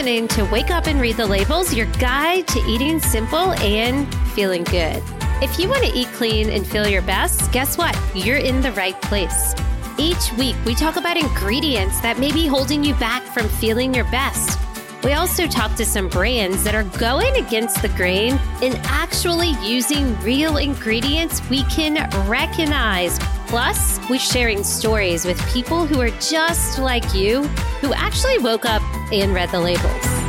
listening to Wake Up and Read the Labels, your guide to eating simple and feeling good. If you want to eat clean and feel your best, guess what? You're in the right place. Each week, we talk about ingredients that may be holding you back from feeling your best. We also talk to some brands that are going against the grain and actually using real ingredients we can recognize. Plus, we're sharing stories with people who are just like you, who actually woke up and read the labels.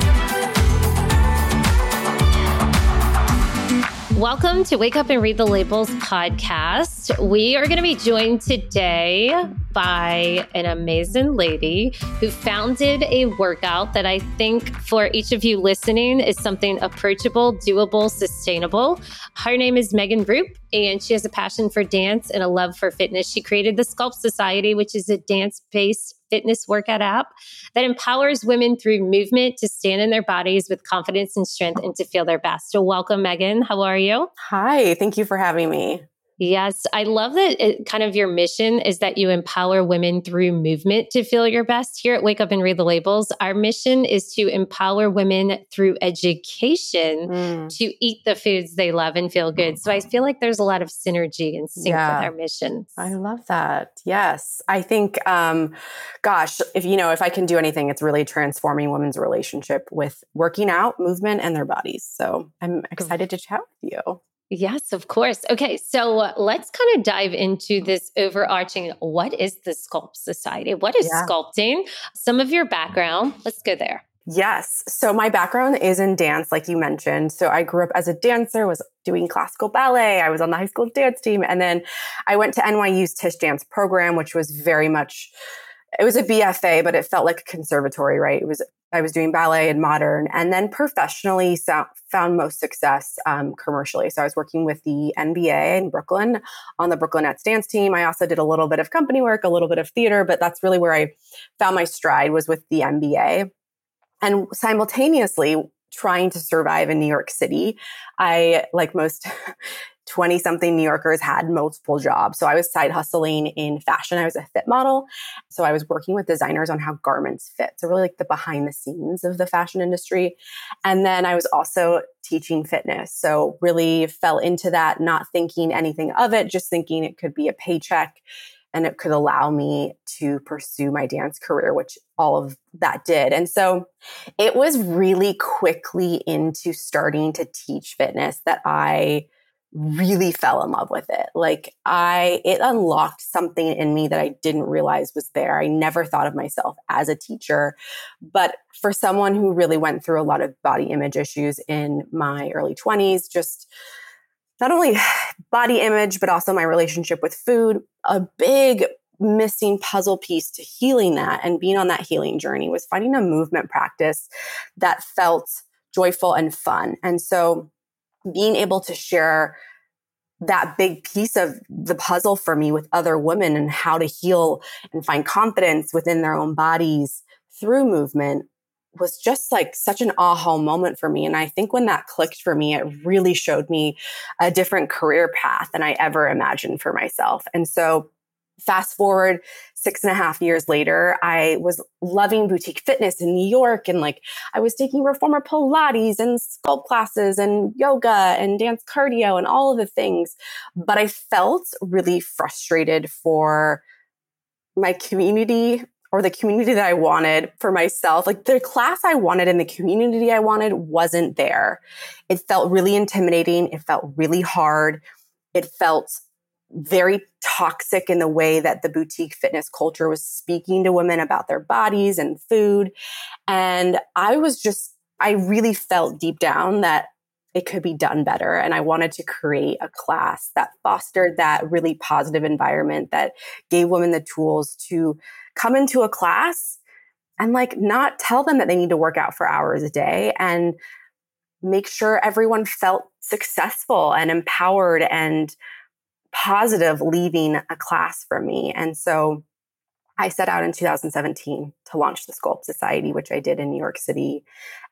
Welcome to Wake Up and Read the Labels podcast. We are going to be joined today by an amazing lady who founded a workout that I think for each of you listening is something approachable, doable, sustainable. Her name is Megan Roup, and she has a passion for dance and a love for fitness. She created the Sculpt Society, which is a dance based fitness workout app that empowers women through movement to stand in their bodies with confidence and strength and to feel their best. So, welcome, Megan. How are you? Hi, thank you for having me. Yes, I love that it, kind of your mission is that you empower women through movement to feel your best. Here at Wake Up and Read the Labels, our mission is to empower women through education mm. to eat the foods they love and feel good. So I feel like there's a lot of synergy and sync yeah. with our mission. I love that. Yes. I think um gosh, if you know, if I can do anything, it's really transforming women's relationship with working out, movement and their bodies. So I'm excited to chat with you. Yes, of course. Okay, so uh, let's kind of dive into this overarching what is the Sculpt Society? What is yeah. sculpting? Some of your background. Let's go there. Yes. So my background is in dance, like you mentioned. So I grew up as a dancer, was doing classical ballet. I was on the high school dance team. And then I went to NYU's Tisch dance program, which was very much it was a BFA, but it felt like a conservatory, right? It was I was doing ballet and modern, and then professionally so, found most success um, commercially. So I was working with the NBA in Brooklyn on the Brooklyn Nets dance team. I also did a little bit of company work, a little bit of theater, but that's really where I found my stride was with the NBA. And simultaneously, trying to survive in New York City. I, like most 20 something New Yorkers had multiple jobs. So I was side hustling in fashion. I was a fit model. So I was working with designers on how garments fit. So really like the behind the scenes of the fashion industry. And then I was also teaching fitness. So really fell into that, not thinking anything of it, just thinking it could be a paycheck and it could allow me to pursue my dance career, which all of that did. And so it was really quickly into starting to teach fitness that I really fell in love with it. Like I, it unlocked something in me that I didn't realize was there. I never thought of myself as a teacher, but for someone who really went through a lot of body image issues in my early 20s, just not only body image, but also my relationship with food, a big missing puzzle piece to healing that and being on that healing journey was finding a movement practice that felt joyful and fun. And so being able to share that big piece of the puzzle for me with other women and how to heal and find confidence within their own bodies through movement was just like such an aha moment for me. And I think when that clicked for me, it really showed me a different career path than I ever imagined for myself. And so fast forward six and a half years later, I was loving boutique fitness in New York. And like I was taking reformer Pilates and sculpt classes and yoga and dance cardio and all of the things. But I felt really frustrated for my community or the community that I wanted for myself. Like the class I wanted and the community I wanted wasn't there. It felt really intimidating. It felt really hard. It felt very toxic in the way that the boutique fitness culture was speaking to women about their bodies and food. And I was just, I really felt deep down that it could be done better. And I wanted to create a class that fostered that really positive environment that gave women the tools to come into a class and like not tell them that they need to work out for hours a day and make sure everyone felt successful and empowered and positive leaving a class for me. And so I set out in 2017 to launch the Sculpt Society, which I did in New York City.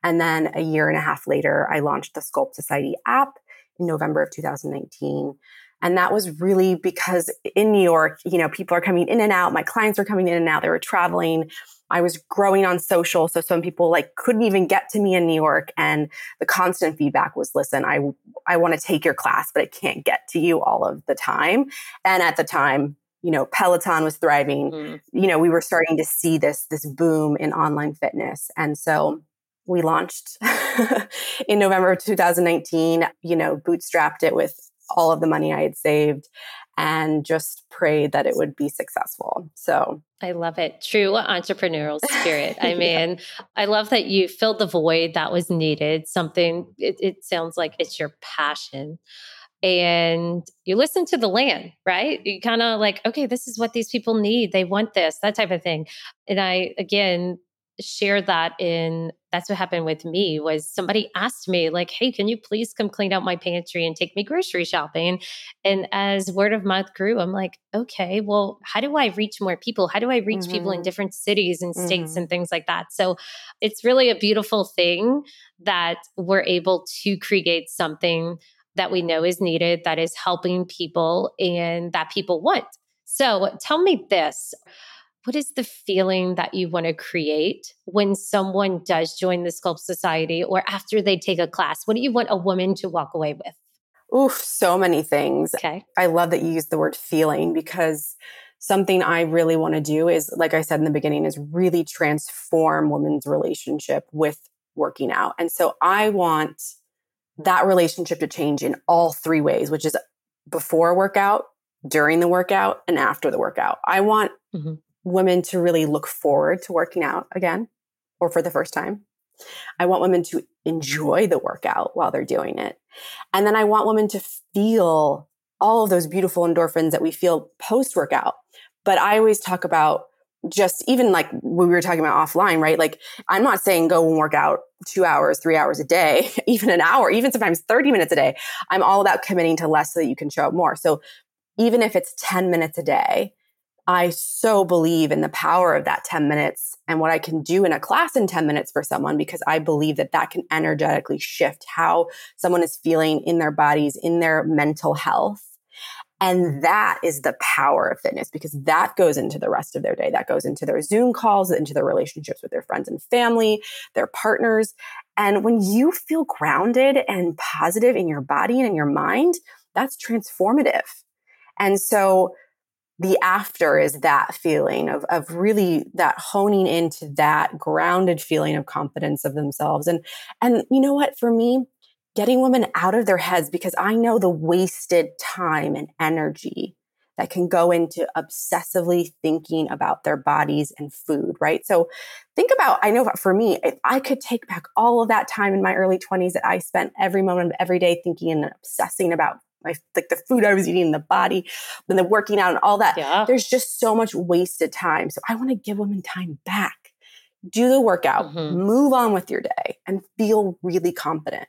And then a year and a half later, I launched the Sculpt Society app in November of 2019. And that was really because in New York, you know, people are coming in and out. My clients were coming in and out. They were traveling. I was growing on social. So some people like couldn't even get to me in New York. And the constant feedback was, listen, I, I want to take your class, but I can't get to you all of the time. And at the time, you know, Peloton was thriving. Mm. You know, we were starting to see this, this boom in online fitness. And so we launched in November of 2019, you know, bootstrapped it with all of the money I had saved and just prayed that it would be successful. So I love it. True entrepreneurial spirit. I mean, yeah. I love that you filled the void that was needed. Something, it, it sounds like it's your passion and you listen to the land, right? You kind of like, okay, this is what these people need. They want this, that type of thing. And I, again, share that in that's what happened with me was somebody asked me like hey can you please come clean out my pantry and take me grocery shopping and as word of mouth grew i'm like okay well how do i reach more people how do i reach mm-hmm. people in mm-hmm. different cities and states mm-hmm. and things like that so it's really a beautiful thing that we're able to create something that we know is needed that is helping people and that people want so tell me this what is the feeling that you want to create when someone does join the Sculpt Society or after they take a class? What do you want a woman to walk away with? Oof, so many things. Okay. I love that you use the word feeling because something I really want to do is, like I said in the beginning, is really transform women's relationship with working out. And so I want that relationship to change in all three ways, which is before workout, during the workout, and after the workout. I want mm-hmm women to really look forward to working out again or for the first time. I want women to enjoy the workout while they're doing it. And then I want women to feel all of those beautiful endorphins that we feel post workout. But I always talk about just even like we were talking about offline, right? Like I'm not saying go and work out two hours, three hours a day, even an hour, even sometimes 30 minutes a day. I'm all about committing to less so that you can show up more. So even if it's 10 minutes a day, I so believe in the power of that 10 minutes and what I can do in a class in 10 minutes for someone because I believe that that can energetically shift how someone is feeling in their bodies, in their mental health. And that is the power of fitness because that goes into the rest of their day. That goes into their Zoom calls, into their relationships with their friends and family, their partners. And when you feel grounded and positive in your body and in your mind, that's transformative. And so the after is that feeling of, of really that honing into that grounded feeling of confidence of themselves. And, and you know what, for me, getting women out of their heads because I know the wasted time and energy that can go into obsessively thinking about their bodies and food, right? So think about, I know for me, if I could take back all of that time in my early 20s that I spent every moment of every day thinking and obsessing about my like the food I was eating, the body, and the working out and all that. Yeah. There's just so much wasted time. So I want to give women time back. Do the workout, mm-hmm. move on with your day, and feel really confident.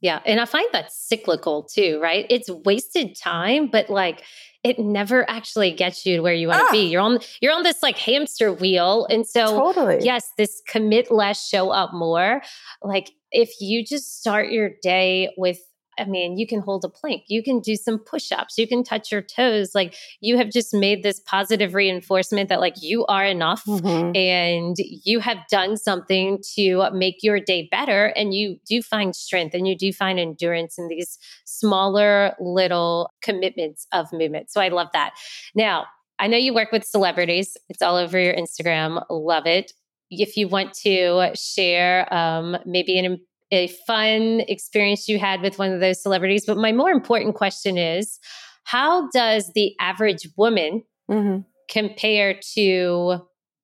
Yeah. And I find that cyclical too, right? It's wasted time, but like it never actually gets you to where you want to ah. be. You're on you're on this like hamster wheel. And so totally. yes, this commit less, show up more. Like if you just start your day with I mean, you can hold a plank, you can do some push ups, you can touch your toes. Like you have just made this positive reinforcement that, like, you are enough mm-hmm. and you have done something to make your day better. And you do find strength and you do find endurance in these smaller little commitments of movement. So I love that. Now, I know you work with celebrities, it's all over your Instagram. Love it if you want to share um, maybe an a fun experience you had with one of those celebrities. But my more important question is how does the average woman mm-hmm. compare to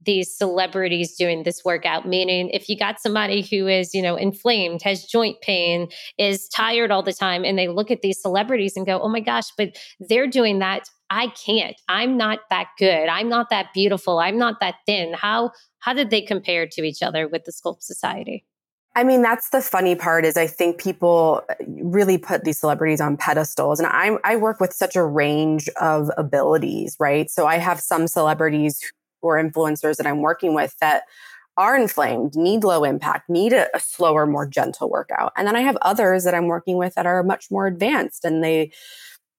these celebrities doing this workout? Meaning if you got somebody who is you know inflamed has joint pain is tired all the time and they look at these celebrities and go oh my gosh but they're doing that. I can't. I'm not that good. I'm not that beautiful. I'm not that thin. How how did they compare to each other with the sculpt society I mean, that's the funny part is I think people uh, really put these celebrities on pedestals. And I, I work with such a range of abilities, right? So I have some celebrities or influencers that I'm working with that are inflamed, need low impact, need a, a, slower, more gentle workout. And then I have others that I'm working with that are much more advanced and they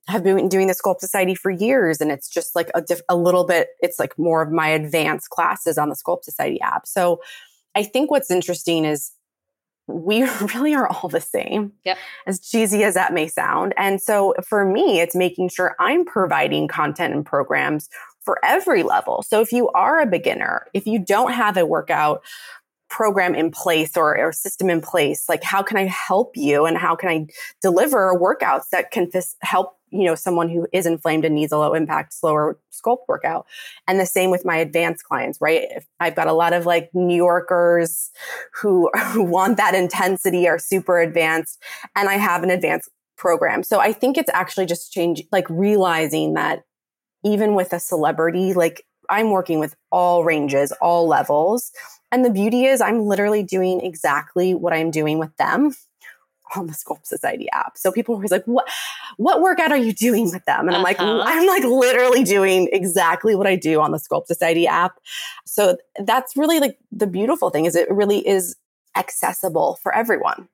have been doing the Sculpt Society for years and it's just like a, diff- a little bit, it's like more of my advanced classes on the Sculpt Society app. So I think what's interesting is we really are all the same, yep. as cheesy as that may sound. And so for me, it's making sure I'm providing content and programs for every level. So if you are a beginner, if you don't have a workout program in place or, or system in place, like how can I help you and how can I deliver workouts that can f- help you know someone who is inflamed and needs a low impact slower sculpt workout? And the same with my advanced clients right? If i've got a lot of like new yorkers who, who want that intensity are super advanced and i have an advanced program. So i think it's actually just change like realizing that even with a celebrity like i'm working with all ranges all levels and the beauty is i'm literally doing exactly what i'm doing with them on the Sculpt Society app. So people were like, "What, what workout are you doing with them?" And I'm uh-huh. like, "I'm like literally doing exactly what I do on the Sculpt Society app." So that's really like the beautiful thing is it really is accessible for everyone.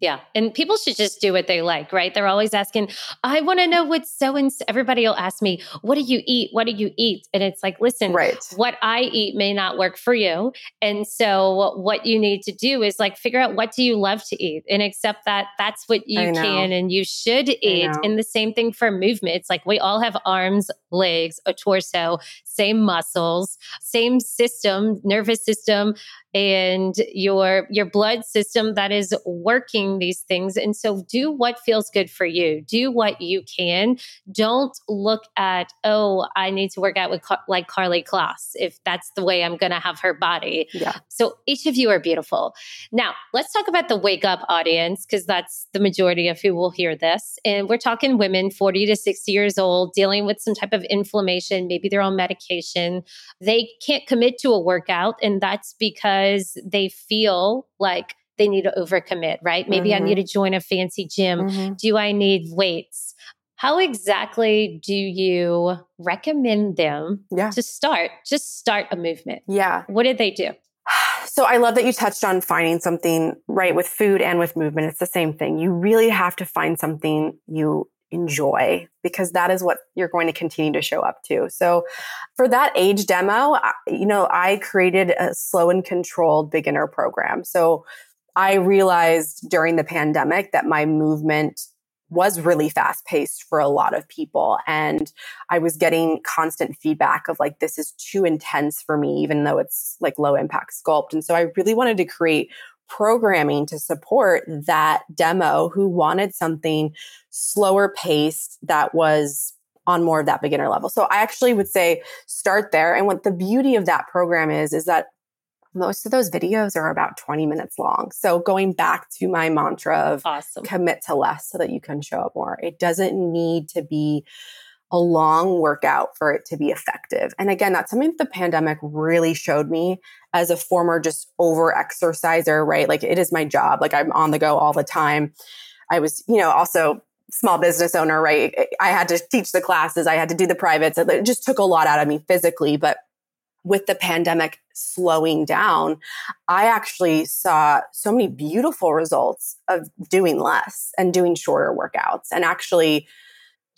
Yeah. And people should just do what they like, right? They're always asking, I want to know what's so and everybody will ask me, what do you eat? What do you eat? And it's like, listen, right. what I eat may not work for you. And so what you need to do is like figure out what do you love to eat and accept that that's what you can and you should eat. And the same thing for movement. It's like we all have arms, legs, a torso, same muscles, same system, nervous system, and your your blood system that is working these things. And so do what feels good for you. Do what you can. Don't look at oh i need to work out with Car- like Karlie Kloss if that's the way i'm going to have her body. Yeah. So each of you are beautiful. Now let's talk about the wake up audience because that's the majority of who will hear this. And we're talking women 40 to 60 years old dealing with some type of inflammation. Maybe they're on medication. They can't commit to a workout and that's because because they feel like they need to overcommit, right? Maybe mm-hmm. I need to join a fancy gym. Mm-hmm. Do I need weights? How exactly do you recommend them yeah. to start? Just start a movement. Yeah. What did they do? So I love that you touched on finding something right with food and with movement. It's the same thing. You really have to find something you enjoy because that is what you're going to continue to show up to. So for that age demo, you know, I created a slow and controlled beginner program. So I realized during the pandemic that my movement was really fast paced for a lot of people. And I was getting constant feedback of like, this is too intense for me, even though it's like low impact sculpt. And so I really wanted to create programming to support that demo who wanted something slower paced that was on more of that beginner level. So I actually would say start there. And what the beauty of that program is, is that most of those videos are about 20 minutes long. So going back to my mantra of awesome. commit to less so that you can show up more. It doesn't need to be a long workout for it to be effective. And again, that's something that the pandemic really showed me as a former just over exerciser, right? Like it is my job. Like I'm on the go all the time. I was, you know, also small business owner, right? I had to teach the classes. I had to do the privates. It just took a lot out of me physically, but with the pandemic slowing down, I actually saw so many beautiful results of doing less and doing shorter workouts and actually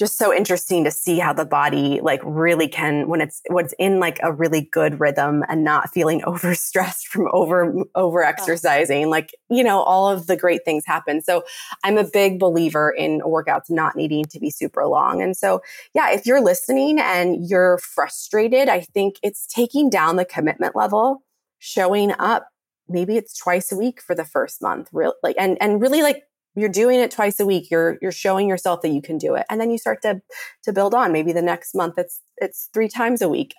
just so interesting to see how the body like really can when it's what's in like a really good rhythm and not feeling overstressed from over over exercising like you know all of the great things happen. So i'm a big believer in workouts not needing to be super long. And so yeah if you're listening and you're frustrated i think it's taking down the commitment level showing up maybe it's twice a week for the first month really like and and really like you're doing it twice a week. You're you're showing yourself that you can do it. And then you start to to build on. Maybe the next month it's it's three times a week.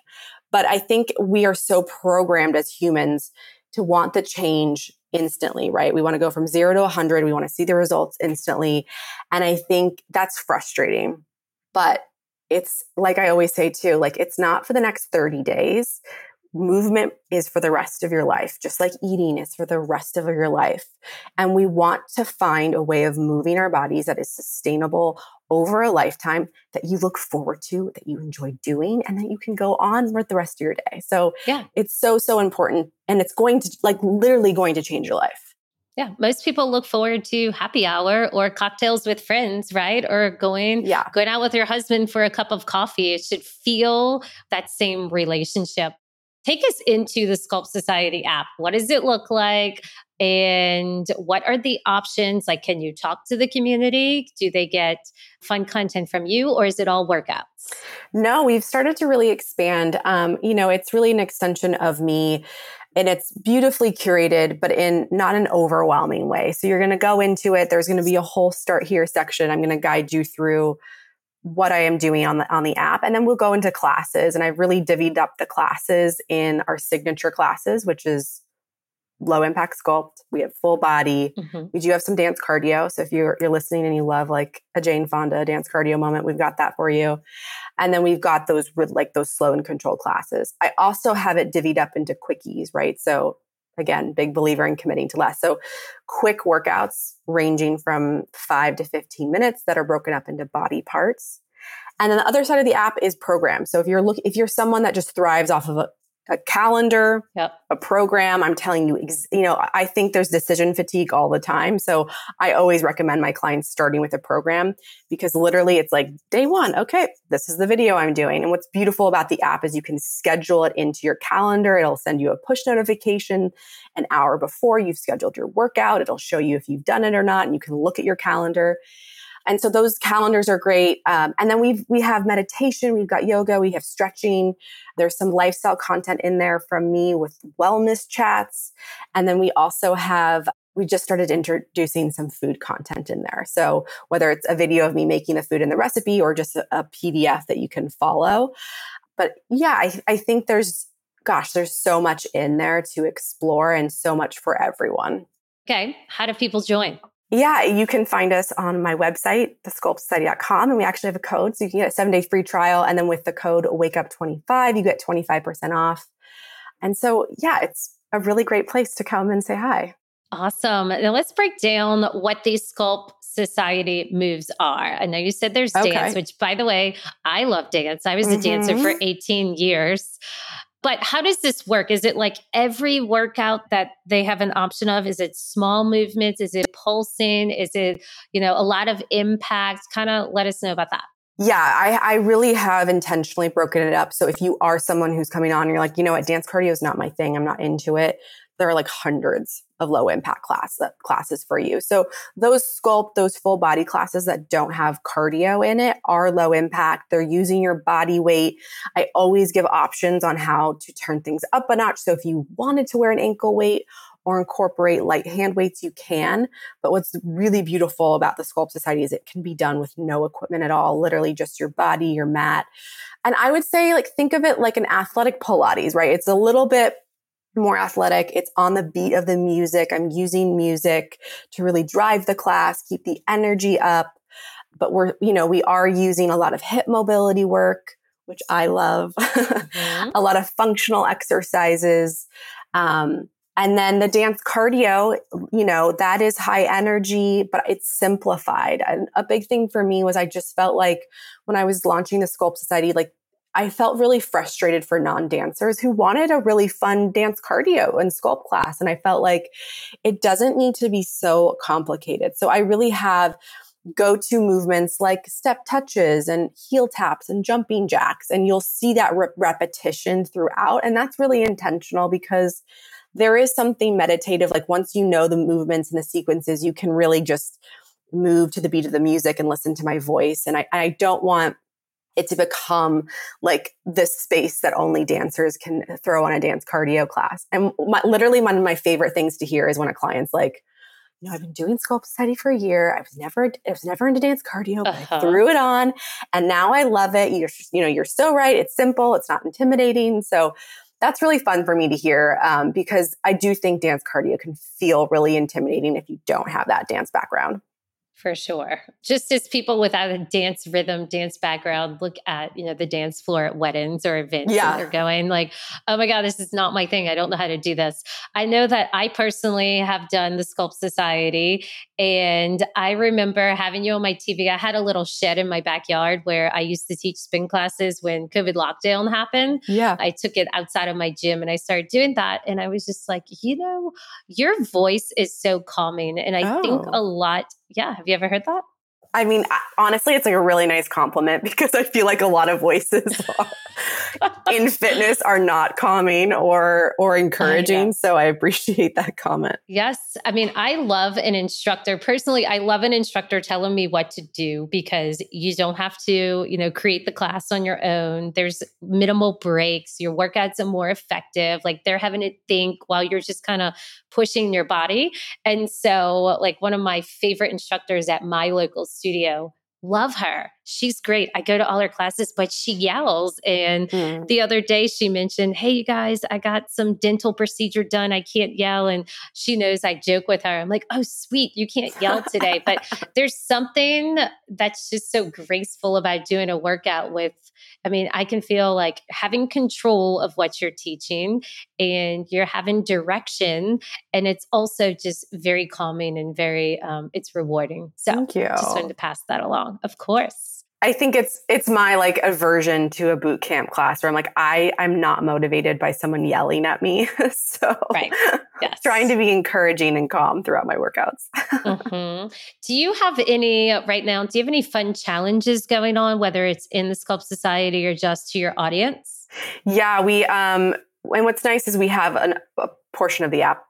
But i think we are so programmed as humans to want the change instantly right? We want to go from 0 to 100 we want to see the results instantly. And i think that's frustrating. But it's like i always say too like it's not for the next 30 days movement is for the rest of your life, just like eating is for the rest of your life. And we want to find a way of moving our bodies that is sustainable over a lifetime that you look forward to, that you enjoy doing, and that you can go on with the rest of your day. So yeah, it's so, so important. And it's going to like literally going to change your life. Yeah, most people look forward to happy hour or cocktails with friends, right? Or going yeah. going out with your husband for a cup of coffee. It should feel that same relationship. Take us into the Sculpt Society app. What does it look like? And what are the options? Like, can you talk to the community? Do they get fun content from you, or is it all workouts? No, we've started to really expand. Um, you know, it's really an extension of me and it's beautifully curated, but in not an overwhelming way. So you're going to go into it. There's going to be a whole start here section. I'm going to guide you through what I am doing on the on the app, and then we'll go into classes. And I've really divvied up the classes in our signature classes, which is low impact sculpt. We have full body. Mm-hmm. We do have some dance cardio. So if you're you're listening and you love like a Jane Fonda dance cardio moment, we've got that for you. And then we've got those with like those slow and control classes. I also have it divvied up into quickies, right? So again, big believer in committing to less. So quick workouts ranging from five to 15 minutes that are broken up into body parts. And then the other side of the app is programs. So if you're look, if you're someone that just thrives off of a, a calendar, yep. a program. I'm telling you, you know, I think there's decision fatigue all the time. So I always recommend my clients starting with a program because literally it's like day one. Okay, this is the video I'm doing. And what's beautiful about the app is you can schedule it into your calendar. It'll send you a push notification an hour before you've scheduled your workout. It'll show you if you've done it or not. And you can look at your calendar. And so those calendars are great. Um, and then we we have meditation, we've got yoga, we have stretching. There's some lifestyle content in there from me with wellness chats. And then we also have we just started introducing some food content in there. So whether it's a video of me making the food in the recipe or just a, a PDF that you can follow. But yeah, I, I think there's gosh, there's so much in there to explore and so much for everyone. Okay. How do people join? Yeah, you can find us on my website, thesculptsociety.com. And we actually have a code. So you can get a seven day free trial. And then with the code wake up 25, you get 25% off. And so, yeah, it's a really great place to come and say hi. Awesome. Now let's break down what these Sculpt Society moves are. I know you said there's okay. dance, which by the way, I love dance. I was mm-hmm. a dancer for mm-hmm. 18 years. But how does this work? Is it like every workout that they have an option of? Is it small movements? Is it pulsing? Is it, you know, a lot of impact? Kind of let us know about that. Yeah, I, I really have intentionally broken it up. So if you are someone who's coming on and you're like, you know what, dance cardio is not my thing, I'm not into it, there are like hundreds of low impact class uh, classes for you. So those sculpt, those full body classes that don't have cardio in it are low impact. They're using your body weight. I always give options on how to turn things up a notch. So if you wanted to wear an ankle weight or incorporate light hand weights, you can. But what's really beautiful about the Sculpt Society is it can be done with no equipment at all, literally just your body, your mat. And I would say, like, think of it like an athletic Pilates, right? It's a little bit more athletic. It's on the beat of the music. I'm using music to really drive the class, keep the energy up. But we're, you know, we are using a lot of hip mobility work, which I love, mm-hmm. a lot of functional exercises. Um, and then the dance cardio, you know, that is high energy, but it's simplified. And a big thing for me was I just felt like when I was launching the Sculpt Society, like I felt really frustrated for non dancers who wanted a really fun dance cardio and sculpt class. And I felt like it doesn't need to be so complicated. So I really have go to movements like step touches and heel taps and jumping jacks. And you'll see that re- repetition throughout. And that's really intentional because there is something meditative. Like once you know the movements and the sequences, you can really just move to the beat of the music and listen to my voice. And I, I don't want it to become like this space that only dancers can throw on a dance cardio class. And my, literally one of my favorite things to hear is when a client's like, you know, I've been doing Sculpt Society for a year. I was never, I was never into dance cardio, but uh-huh. I threw it on and now I love it. You're, you know, you're so right. It's simple. It's not intimidating. So that's really fun for me to hear um, because I do think dance cardio can feel really intimidating if you don't have that dance background. For sure. Just as people without a dance rhythm, dance background look at, you know, the dance floor at weddings or events yeah. and they're going like, oh my God, this is not my thing. I don't know how to do this. I know that I personally have done the Sculpt Society and I remember having you on my TV. I had a little shed in my backyard where I used to teach spin classes when COVID lockdown happened. Yeah. I took it outside of my gym and I started doing that. And I was just like, you know, your voice is so calming. And I oh. think a lot yeah. Have you ever heard that? I mean, honestly, it's like a really nice compliment because I feel like a lot of voices in fitness are not calming or or encouraging. So I appreciate that comment. Yes, I mean, I love an instructor personally. I love an instructor telling me what to do because you don't have to, you know, create the class on your own. There's minimal breaks. Your workouts are more effective. Like they're having to think while you're just kind of pushing your body. And so, like one of my favorite instructors at my local studio love her. She's great. I go to all her classes, but she yells. And mm. the other day she mentioned, Hey, you guys, I got some dental procedure done. I can't yell. And she knows I joke with her. I'm like, Oh, sweet. You can't yell today. but there's something that's just so graceful about doing a workout with, I mean, I can feel like having control of what you're teaching and you're having direction. And it's also just very calming and very, um, it's rewarding. So Thank you. just wanted to pass that along. Of course. I think it's it's my like aversion to a boot camp class where I'm like I I'm not motivated by someone yelling at me. so right. yes. trying to be encouraging and calm throughout my workouts. mm-hmm. Do you have any right now? Do you have any fun challenges going on, whether it's in the Sculpt Society or just to your audience? Yeah, we um and what's nice is we have an, a portion of the app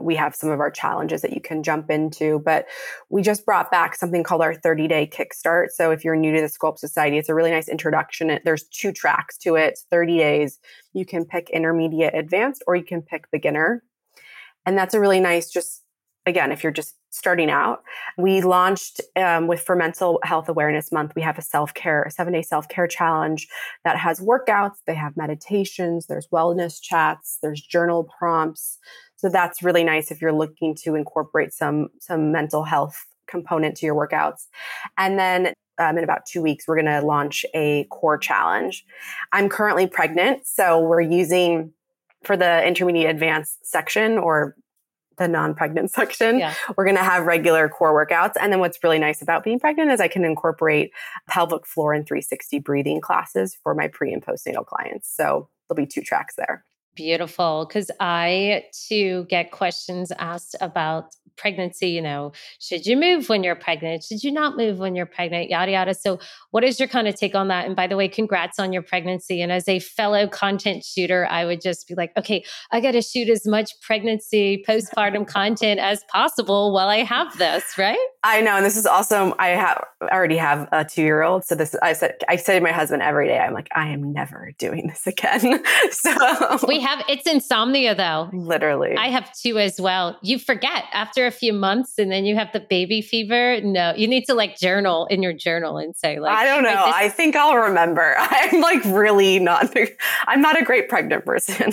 we have some of our challenges that you can jump into. But we just brought back something called our 30 day kickstart. So if you're new to the Sculpt Society, it's a really nice introduction. There's two tracks to it 30 days. You can pick intermediate, advanced, or you can pick beginner. And that's a really nice, just again, if you're just starting out, we launched um, with for Mental Health Awareness Month. We have a self care, a seven day self care challenge that has workouts, they have meditations, there's wellness chats, there's journal prompts. So that's really nice if you're looking to incorporate some some mental health component to your workouts. And then um, in about two weeks, we're going to launch a core challenge. I'm currently pregnant, so we're using for the intermediate advanced section or the non-pregnant section yeah. we're going to have regular core workouts and then what's really nice about being pregnant is i can incorporate pelvic floor and 360 breathing classes for my pre and postnatal clients so there'll be two tracks there Beautiful. Because I too get questions asked about pregnancy. You know, should you move when you're pregnant? Should you not move when you're pregnant? Yada, yada. So, what is your kind of take on that? And by the way, congrats on your pregnancy. And as a fellow content shooter, I would just be like, okay, I got to shoot as much pregnancy, postpartum content as possible while I have this, right? I know. And this is also, I have already have a two year old. So, this, I said, I say to my husband every day, I'm like, I am never doing this again. so, we have it's insomnia though. Literally. I have two as well. You forget after a few months and then you have the baby fever. No, you need to like journal in your journal and say like I don't know. This- I think I'll remember. I'm like really not I'm not a great pregnant person.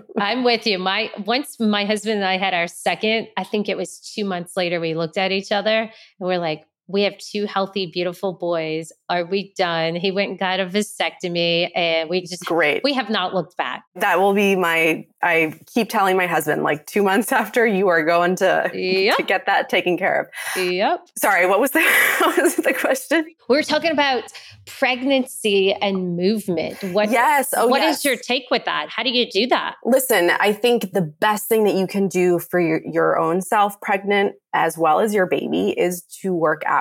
I'm with you. My once my husband and I had our second, I think it was 2 months later we looked at each other and we're like we have two healthy, beautiful boys. Are we done? He went and got a vasectomy and we just great. We have not looked back. That will be my I keep telling my husband, like two months after you are going to, yep. to get that taken care of. Yep. Sorry, what was the what was the question? We were talking about pregnancy and movement. What yes. Oh, what yes. is your take with that? How do you do that? Listen, I think the best thing that you can do for your, your own self pregnant as well as your baby is to work out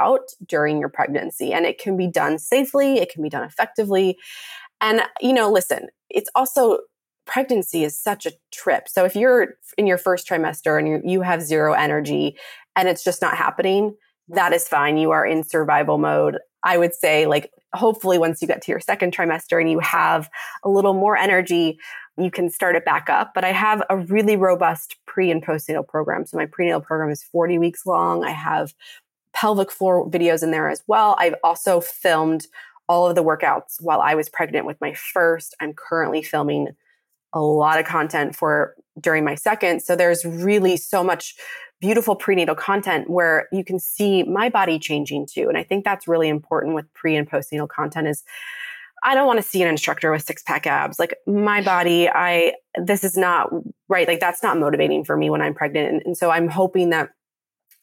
during your pregnancy. And it can be done safely, it can be done effectively. And, you know, listen, it's also pregnancy is such a trip. So if you're in your first trimester and you, you have zero energy and it's just not happening, that is fine. You are in survival mode. I would say, like, hopefully, once you get to your second trimester and you have a little more energy, you can start it back up. But I have a really robust pre and postnatal program. So my prenatal program is 40 weeks long. I have pelvic floor videos in there as well. I've also filmed all of the workouts while I was pregnant with my first. I'm currently filming a lot of content for during my second. So there's really so much beautiful prenatal content where you can see my body changing too. And I think that's really important with pre and postnatal content is I don't want to see an instructor with six pack abs. Like my body, I, this is not right. Like that's not motivating for me when I'm pregnant. And, and so I'm hoping that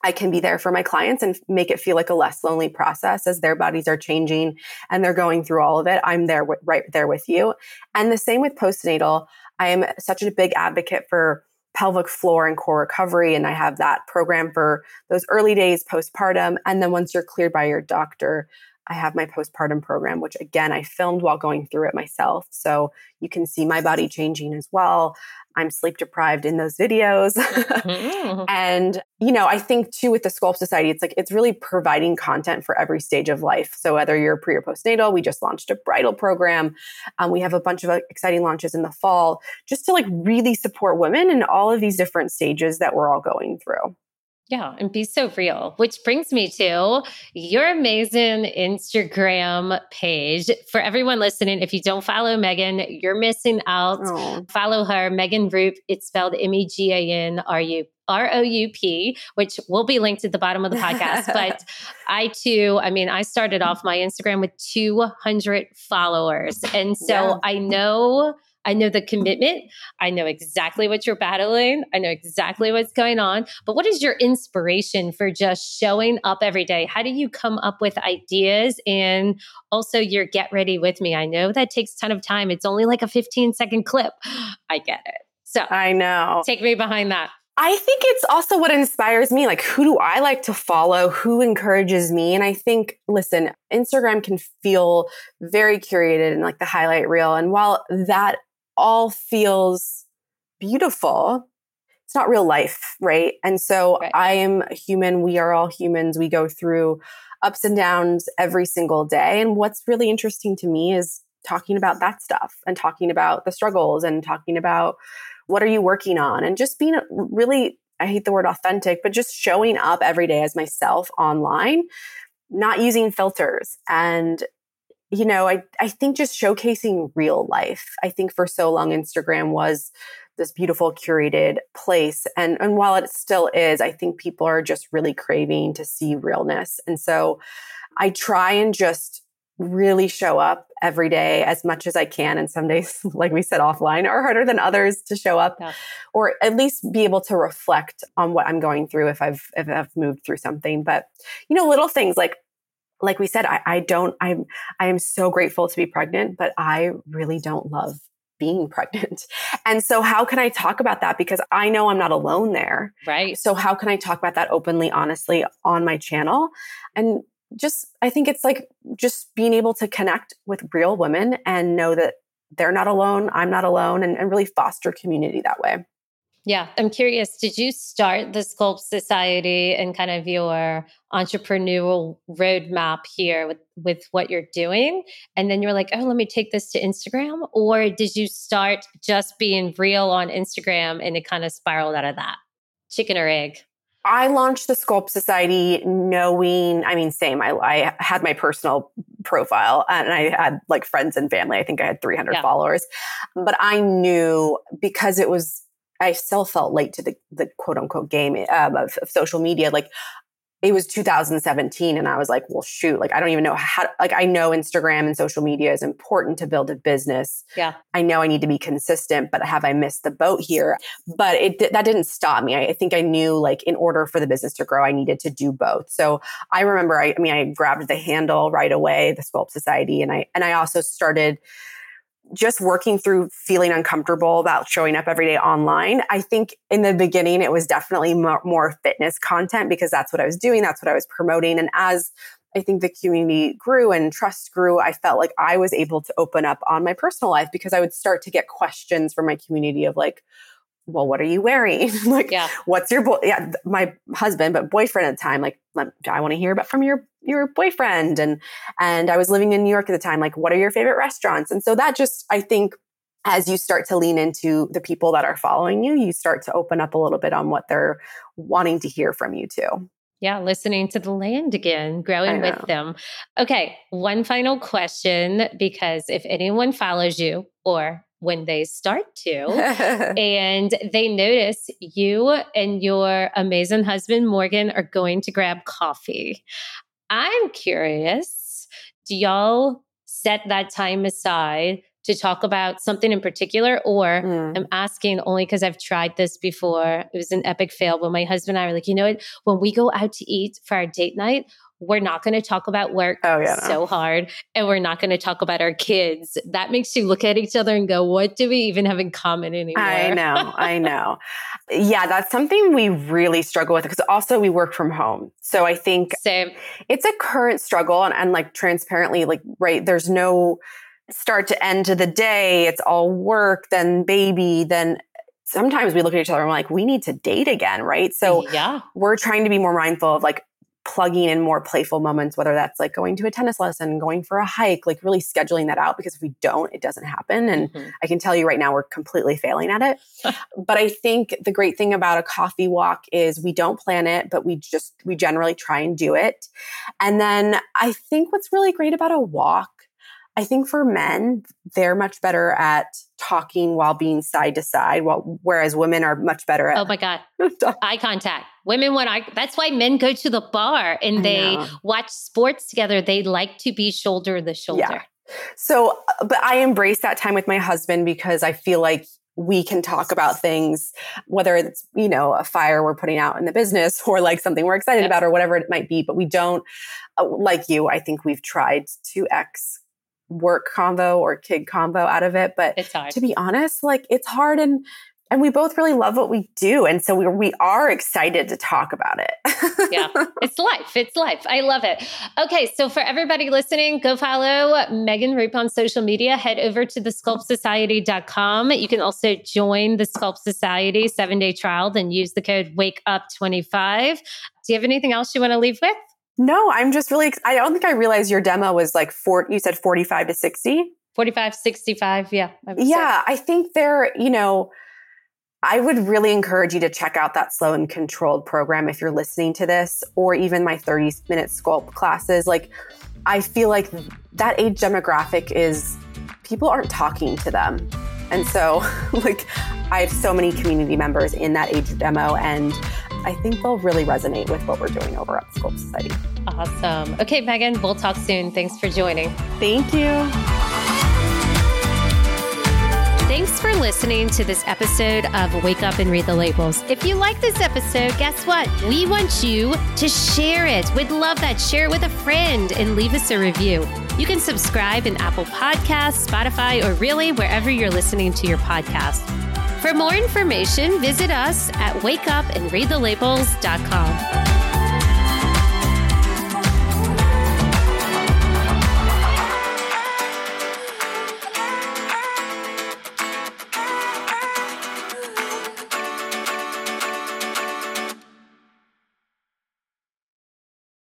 I can be there for my clients and make it feel like a less lonely process as their bodies are changing and they're going through all of it. I'm there w- right there with you. And the same with postnatal. I am such a big advocate for pelvic floor and core recovery. And I have that program for those early days postpartum. And then once you're cleared by your doctor, I have my postpartum program, which again, I filmed while going through it myself. So you can see my body changing as well. I'm sleep deprived in those videos. mm-hmm. and, you know, I think too with the Sculpt Society, it's like, it's really providing content for every stage of life. So whether you're pre or postnatal, we just launched a bridal program. Um, we have a bunch of uh, exciting launches in the fall just to like really support women in all of these different stages that we're all going through. Yeah, and be so real. Which brings me to your amazing Instagram page. For everyone listening, if you don't follow Megan, you're missing out. Oh. Follow her, Megan Roup. It's spelled M E G A N R U R O U P, which will be linked at the bottom of the podcast. but I too, I mean, I started off my Instagram with 200 followers. And so yeah. I know I know the mm-hmm. commitment. I know exactly what you're battling. I know exactly what's going on. But what is your inspiration for just showing up every day? How do you come up with ideas and also your get ready with me? I know that takes a ton of time. It's only like a 15 second clip. I get it. So I know. Take me behind that. I think it's also what inspires me. Like, who do I like to follow? Who encourages me? And I think, listen, Instagram can feel very curated and like the highlight reel. And while that all feels beautiful. It's not real life, right? And so right. I am a human. We are all humans. We go through ups and downs every single day. And what's really interesting to me is talking about that stuff and talking about the struggles and talking about what are you working on and just being really I hate the word authentic, but just showing up every day as myself online, not using filters and you know, I, I think just showcasing real life. I think for so long, Instagram was this beautiful curated place. And, and while it still is, I think people are just really craving to see realness. And so I try and just really show up every day as much as I can. And some days, like we said offline, are harder than others to show up yeah. or at least be able to reflect on what I'm going through if I've, if I've moved through something. But, you know, little things like like we said, I, I don't, I'm, I am so grateful to be pregnant, but I really don't love being pregnant. And so how can I talk about that? Because I know I'm not alone there. Right. So how can I talk about that openly, honestly on my channel? And just, I think it's like just being able to connect with real women and know that they're not alone. I'm not alone and, and really foster community that way. Yeah, I'm curious. Did you start the Sculpt Society and kind of your entrepreneurial roadmap here with, with what you're doing? And then you're like, oh, let me take this to Instagram? Or did you start just being real on Instagram and it kind of spiraled out of that? Chicken or egg? I launched the Sculpt Society knowing, I mean, same. I, I, had my personal profile and I had like friends and family. I think I had 300 yeah. followers. But I knew because it was I still felt late to the, the quote unquote game um, of, of, social media. Like it was 2017 and I was like, well, shoot, like I don't even know how, like I know Instagram and social media is important to build a business. Yeah. I know I need to be consistent, but have I missed the boat here? But it, that didn't stop me. I, I think I knew like in order for the business to grow, I needed to do both. So I remember, I, I mean, I grabbed the handle right away, the Sculpt Society. And I, and I also started just working through feeling uncomfortable about showing up every day online. I think in the beginning, it was definitely more, fitness content because that's what I was doing. That's what I was promoting. And as I think the community grew and trust grew, I felt like I was able to open up on my personal life because I would start to get questions from my community of like, well, what are you wearing? like, yeah. what's your boy? Yeah, my husband, but boyfriend at the time. Like, I want to hear about from your your boyfriend. And and I was living in New York at the time. Like, what are your favorite restaurants? And so that just, I think, as you start to lean into the people that are following you, you start to open up a little bit on what they're wanting to hear from you too. Yeah, listening to the land again, growing with them. Okay, one final question because if anyone follows you or when they start to. and they notice you and your amazing husband, Morgan, are going to grab coffee. I'm curious do y'all set that time aside to talk about something in particular, or mm. I'm asking only because I've tried this before. It was an epic fail when my husband and I were like, you know what? When we go out to eat for our date night, we're not going to talk about work oh, yeah, so no. hard and we're not going to talk about our kids. That makes you look at each other and go, what do we even have in common anymore? I know. I know. yeah, that's something we really struggle with because also we work from home. So I think Same. it's a current struggle and, and like transparently, like, right, there's no start to end to the day. It's all work, then baby, then sometimes we look at each other and we're like, we need to date again, right? So yeah. we're trying to be more mindful of like plugging in more playful moments, whether that's like going to a tennis lesson, going for a hike, like really scheduling that out because if we don't, it doesn't happen. And mm-hmm. I can tell you right now, we're completely failing at it. but I think the great thing about a coffee walk is we don't plan it, but we just, we generally try and do it. And then I think what's really great about a walk I think for men, they're much better at talking while being side to side, while whereas women are much better at Oh my God. eye contact. Women want I that's why men go to the bar and I they know. watch sports together. They like to be shoulder to shoulder. Yeah. So uh, but I embrace that time with my husband because I feel like we can talk about things, whether it's, you know, a fire we're putting out in the business or like something we're excited about or whatever it might be. But we don't, uh, like you, I think we've tried to X work convo or kid convo out of it. But it's hard. to be honest, like it's hard and and we both really love what we do and so we, we are excited to talk about it. Yeah. It's life. It's life. I love it. Okay so for everybody listening go follow megan Roup on social media. Head over to the sculptsociety.com you can also join the sculpt society seven day trial then use the code wake up 25 do you have anything else you want to leave with no, I'm just really, I don't think I realized your demo was like four, you said 45 to 60. 45, 65. Yeah. I yeah. Say. I think they're, you know, I would really encourage you to check out that slow and controlled program if you're listening to this, or even my 30 minute sculpt classes. Like, I feel like that age demographic is people aren't talking to them. And so, like, I have so many community members in that age demo, and I think they'll really resonate with what we're doing over at Sculpt Society. Awesome. Okay, Megan, we'll talk soon. Thanks for joining. Thank you. Thanks for listening to this episode of Wake Up and Read the Labels. If you like this episode, guess what? We want you to share it. We'd love that. Share it with a friend and leave us a review. You can subscribe in Apple Podcasts, Spotify, or really wherever you're listening to your podcast. For more information, visit us at wakeupandreadthelabels.com.